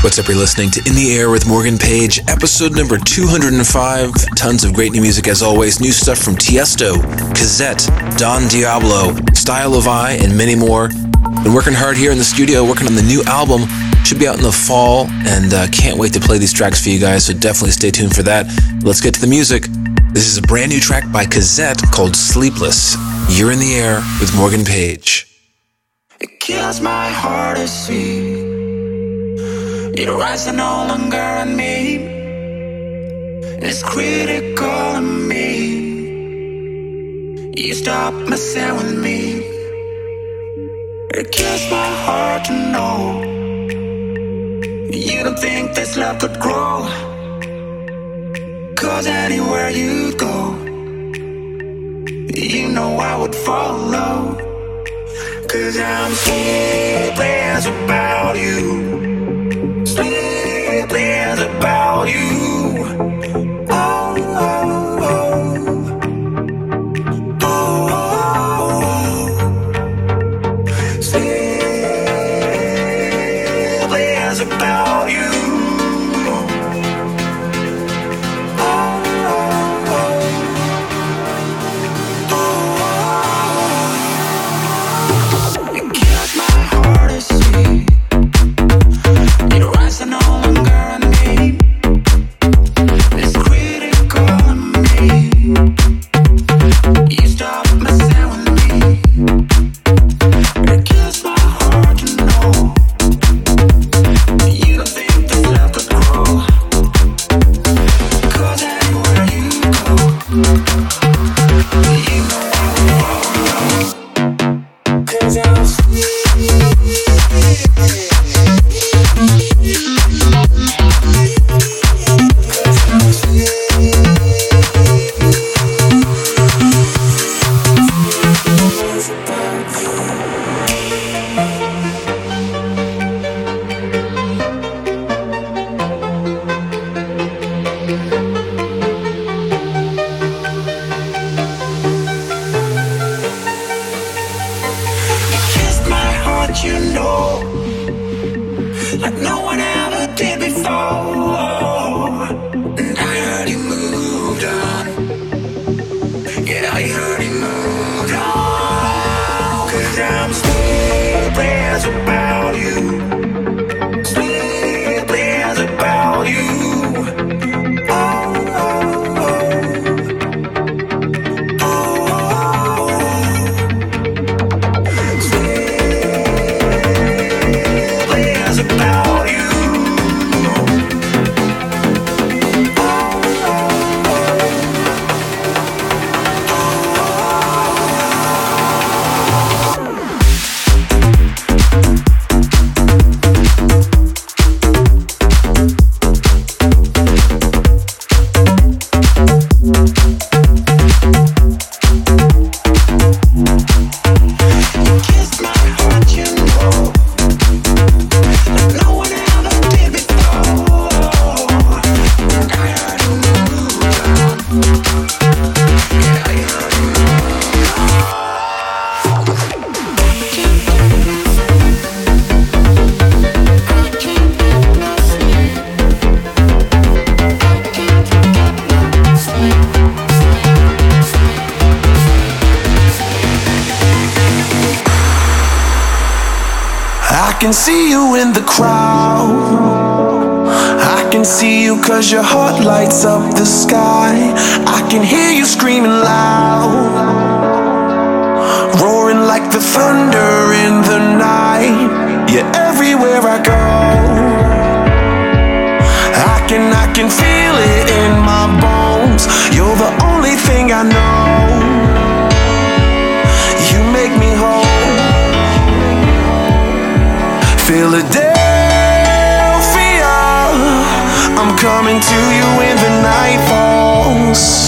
What's up? You're listening to In the Air with Morgan Page, episode number 205. Tons of great new music as always. New stuff from Tiesto, Cazzette, Don Diablo, Style of Eye, and many more. Been working hard here in the studio, working on the new album. Should be out in the fall, and uh, can't wait to play these tracks for you guys, so definitely stay tuned for that. Let's get to the music. This is a brand new track by Cazzette called Sleepless. You're in the Air with Morgan Page. It kills my heart to see Eyes are no longer on me. It's critical of me. You stop messing with me. It kills my heart to know. You don't think this love could grow. Cause anywhere you go You know I would follow. Cause I'm sleepless about you. About you. Go, can see you in the crowd. I can see you cause your heart lights up the sky. I can hear you screaming loud, falls. New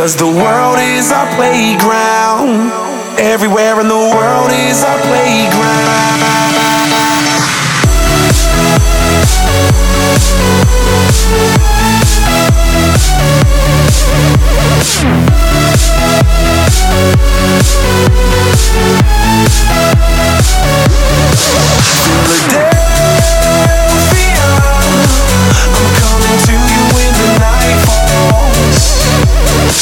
Cause the world is our playground. Everywhere in the world is our playground.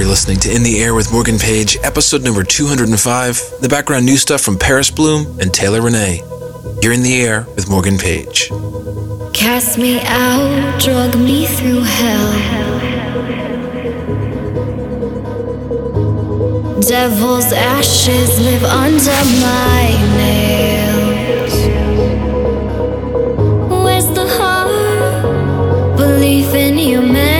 You're listening to In the Air with Morgan Page, episode number 205. The background new stuff from Paris Blohm and Taylr Renee. You're in the air with Morgan Page. Cast me out, drug me through hell. Devil's ashes live under my nails. Where's the heart? Belief in humanity.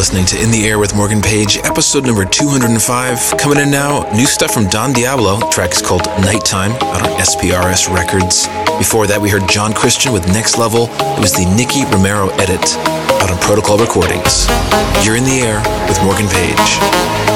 Listening to In the Air with Morgan Page, episode number 205. Coming in now, new stuff from Don Diablo. The track is called Knight Time out on SPRS Records. Before that, we heard John Christian with Next Level. It was the Nicky Romero edit out on Protocol Recordings. You're in the air with Morgan Page.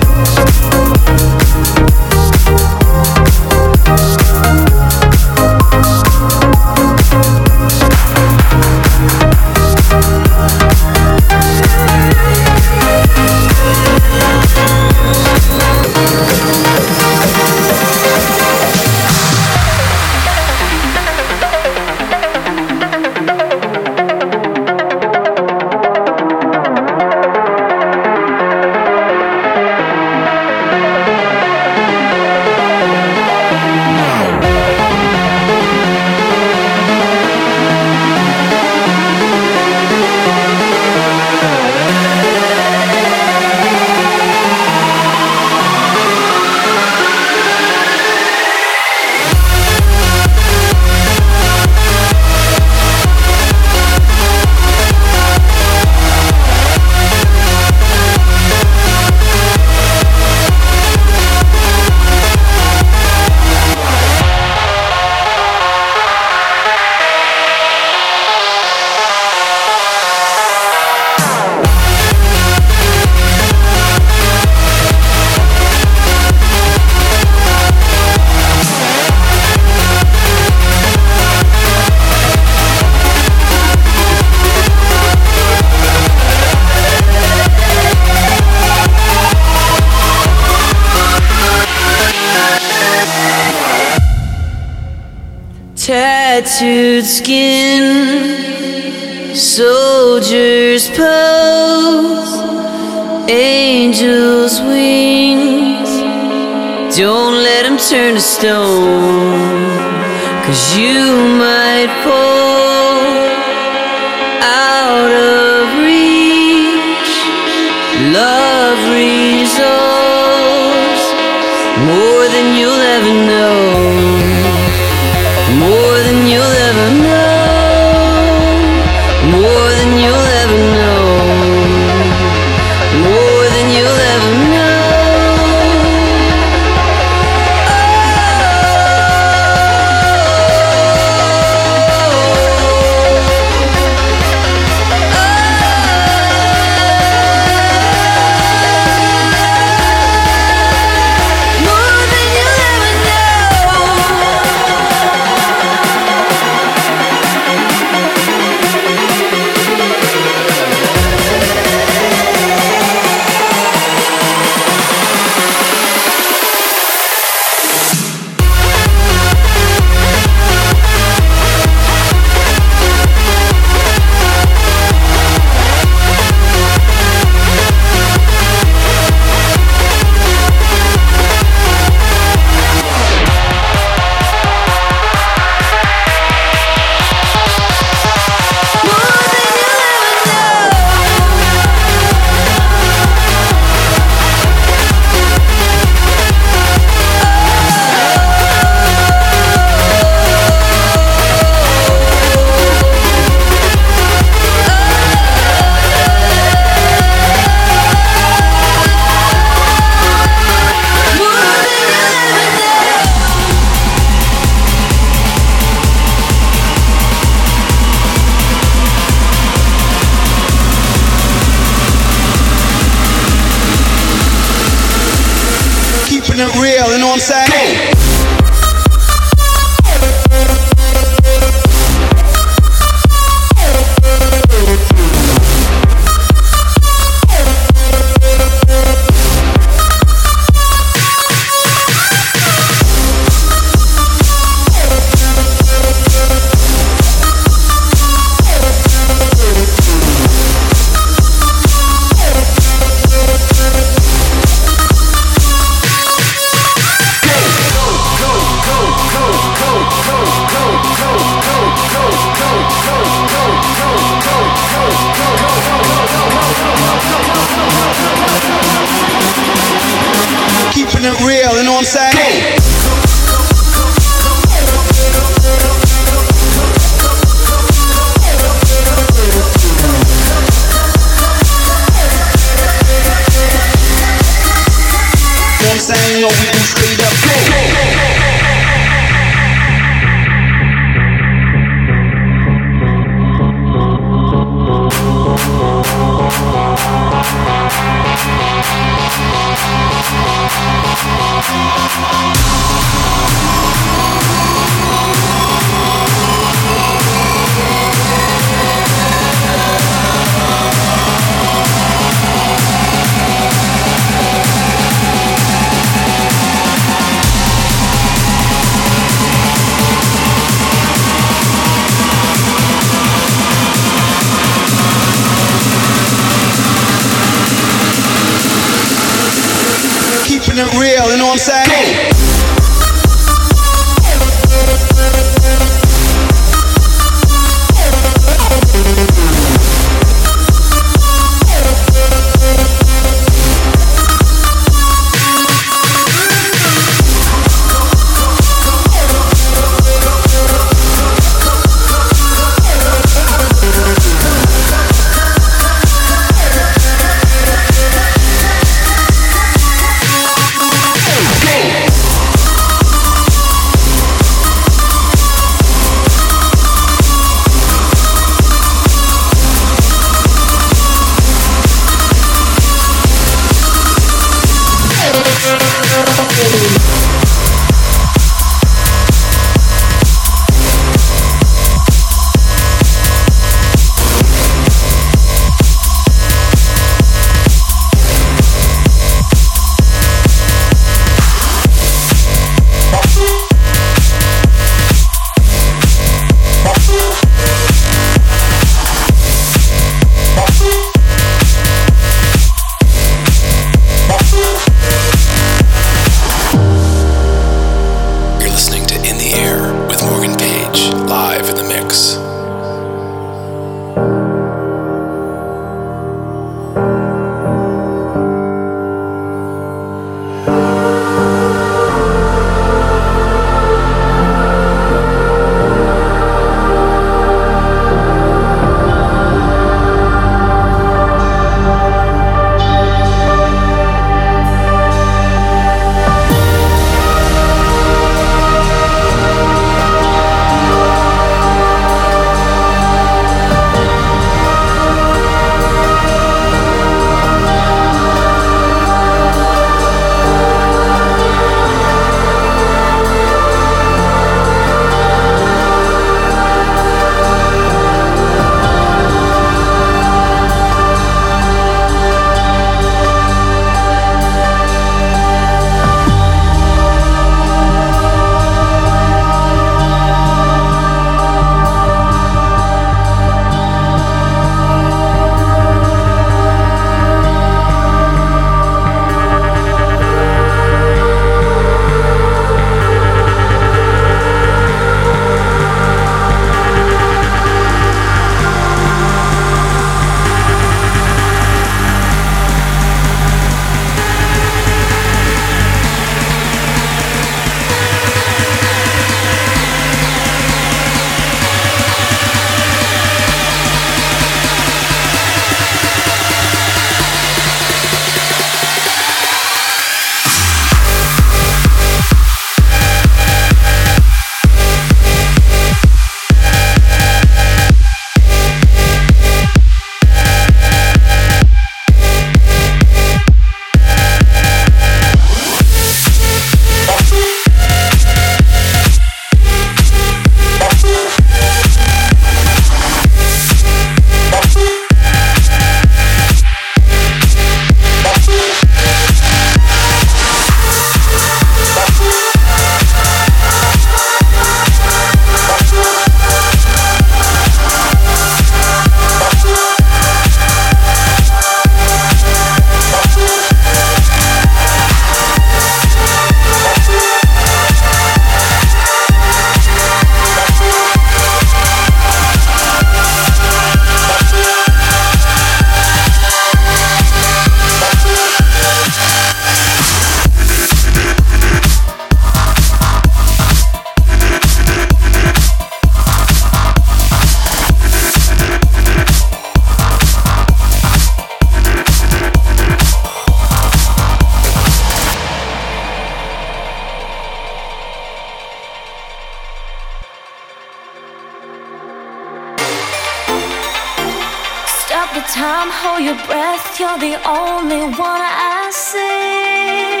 time, hold your breath. You're the only one I see.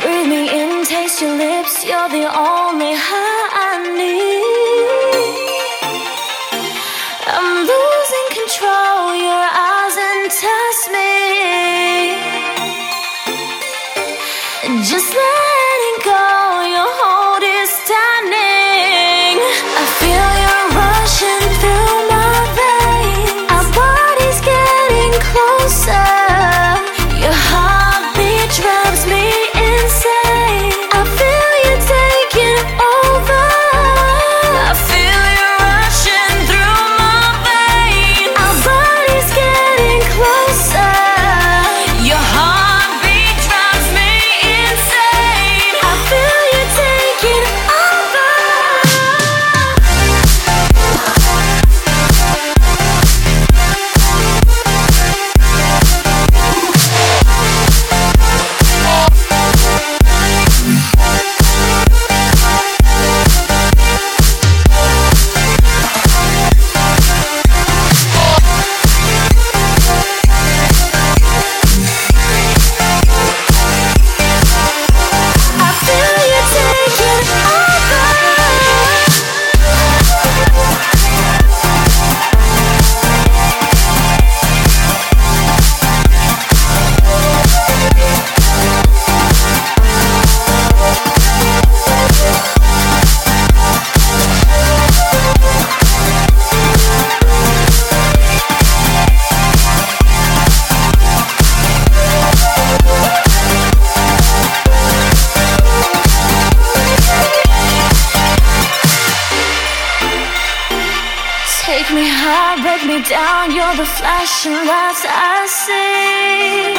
Breathe me in, taste your lips. You're the only high. lives I see.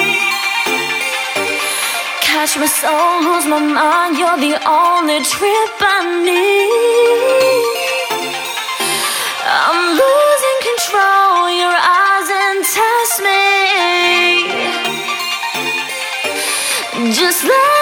Catch my soul, lose my mind. You're the only trip I need. I'm losing control. Your eyes entice me. Just let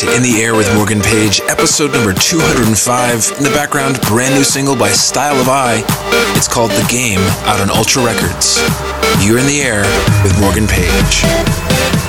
to In the Air with Morgan Page, episode number 205. In the background, brand new single by Style of Eye. It's called The Game, out on Ultra Records. You're in the air with Morgan Page.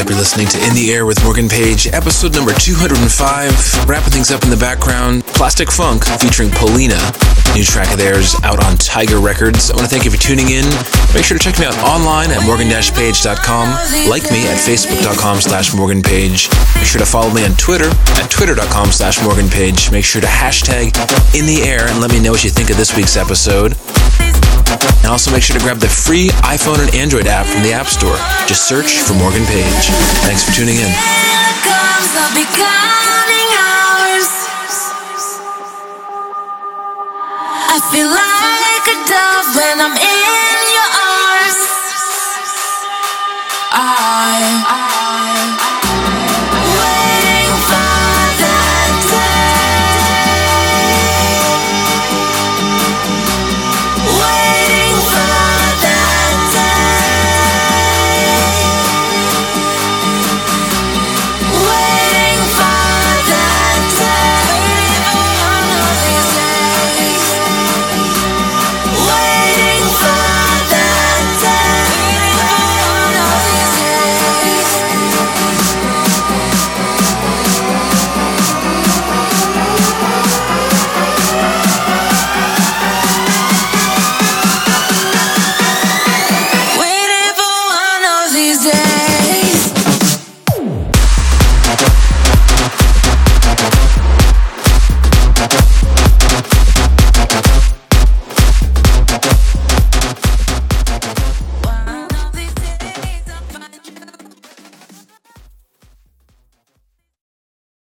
Up? You're listening to In the Air with Morgan Page, episode number 205. Wrapping things up in the background, Plastik Funk featuring Polina. New track of theirs out on Tiger Records. I want to thank you for tuning in. Make sure to check me out online at morgan-page.com. Like me at facebook.com slash morganpage. Make sure to follow me on Twitter at twitter.com slash morganpage. Make sure to hashtag In the Air and let me know what you think of this week's episode. And also make sure to grab the free iPhone and Android app from the App Store. Just search for Morgan Page. Thanks for tuning in when I'm in your arms. I, I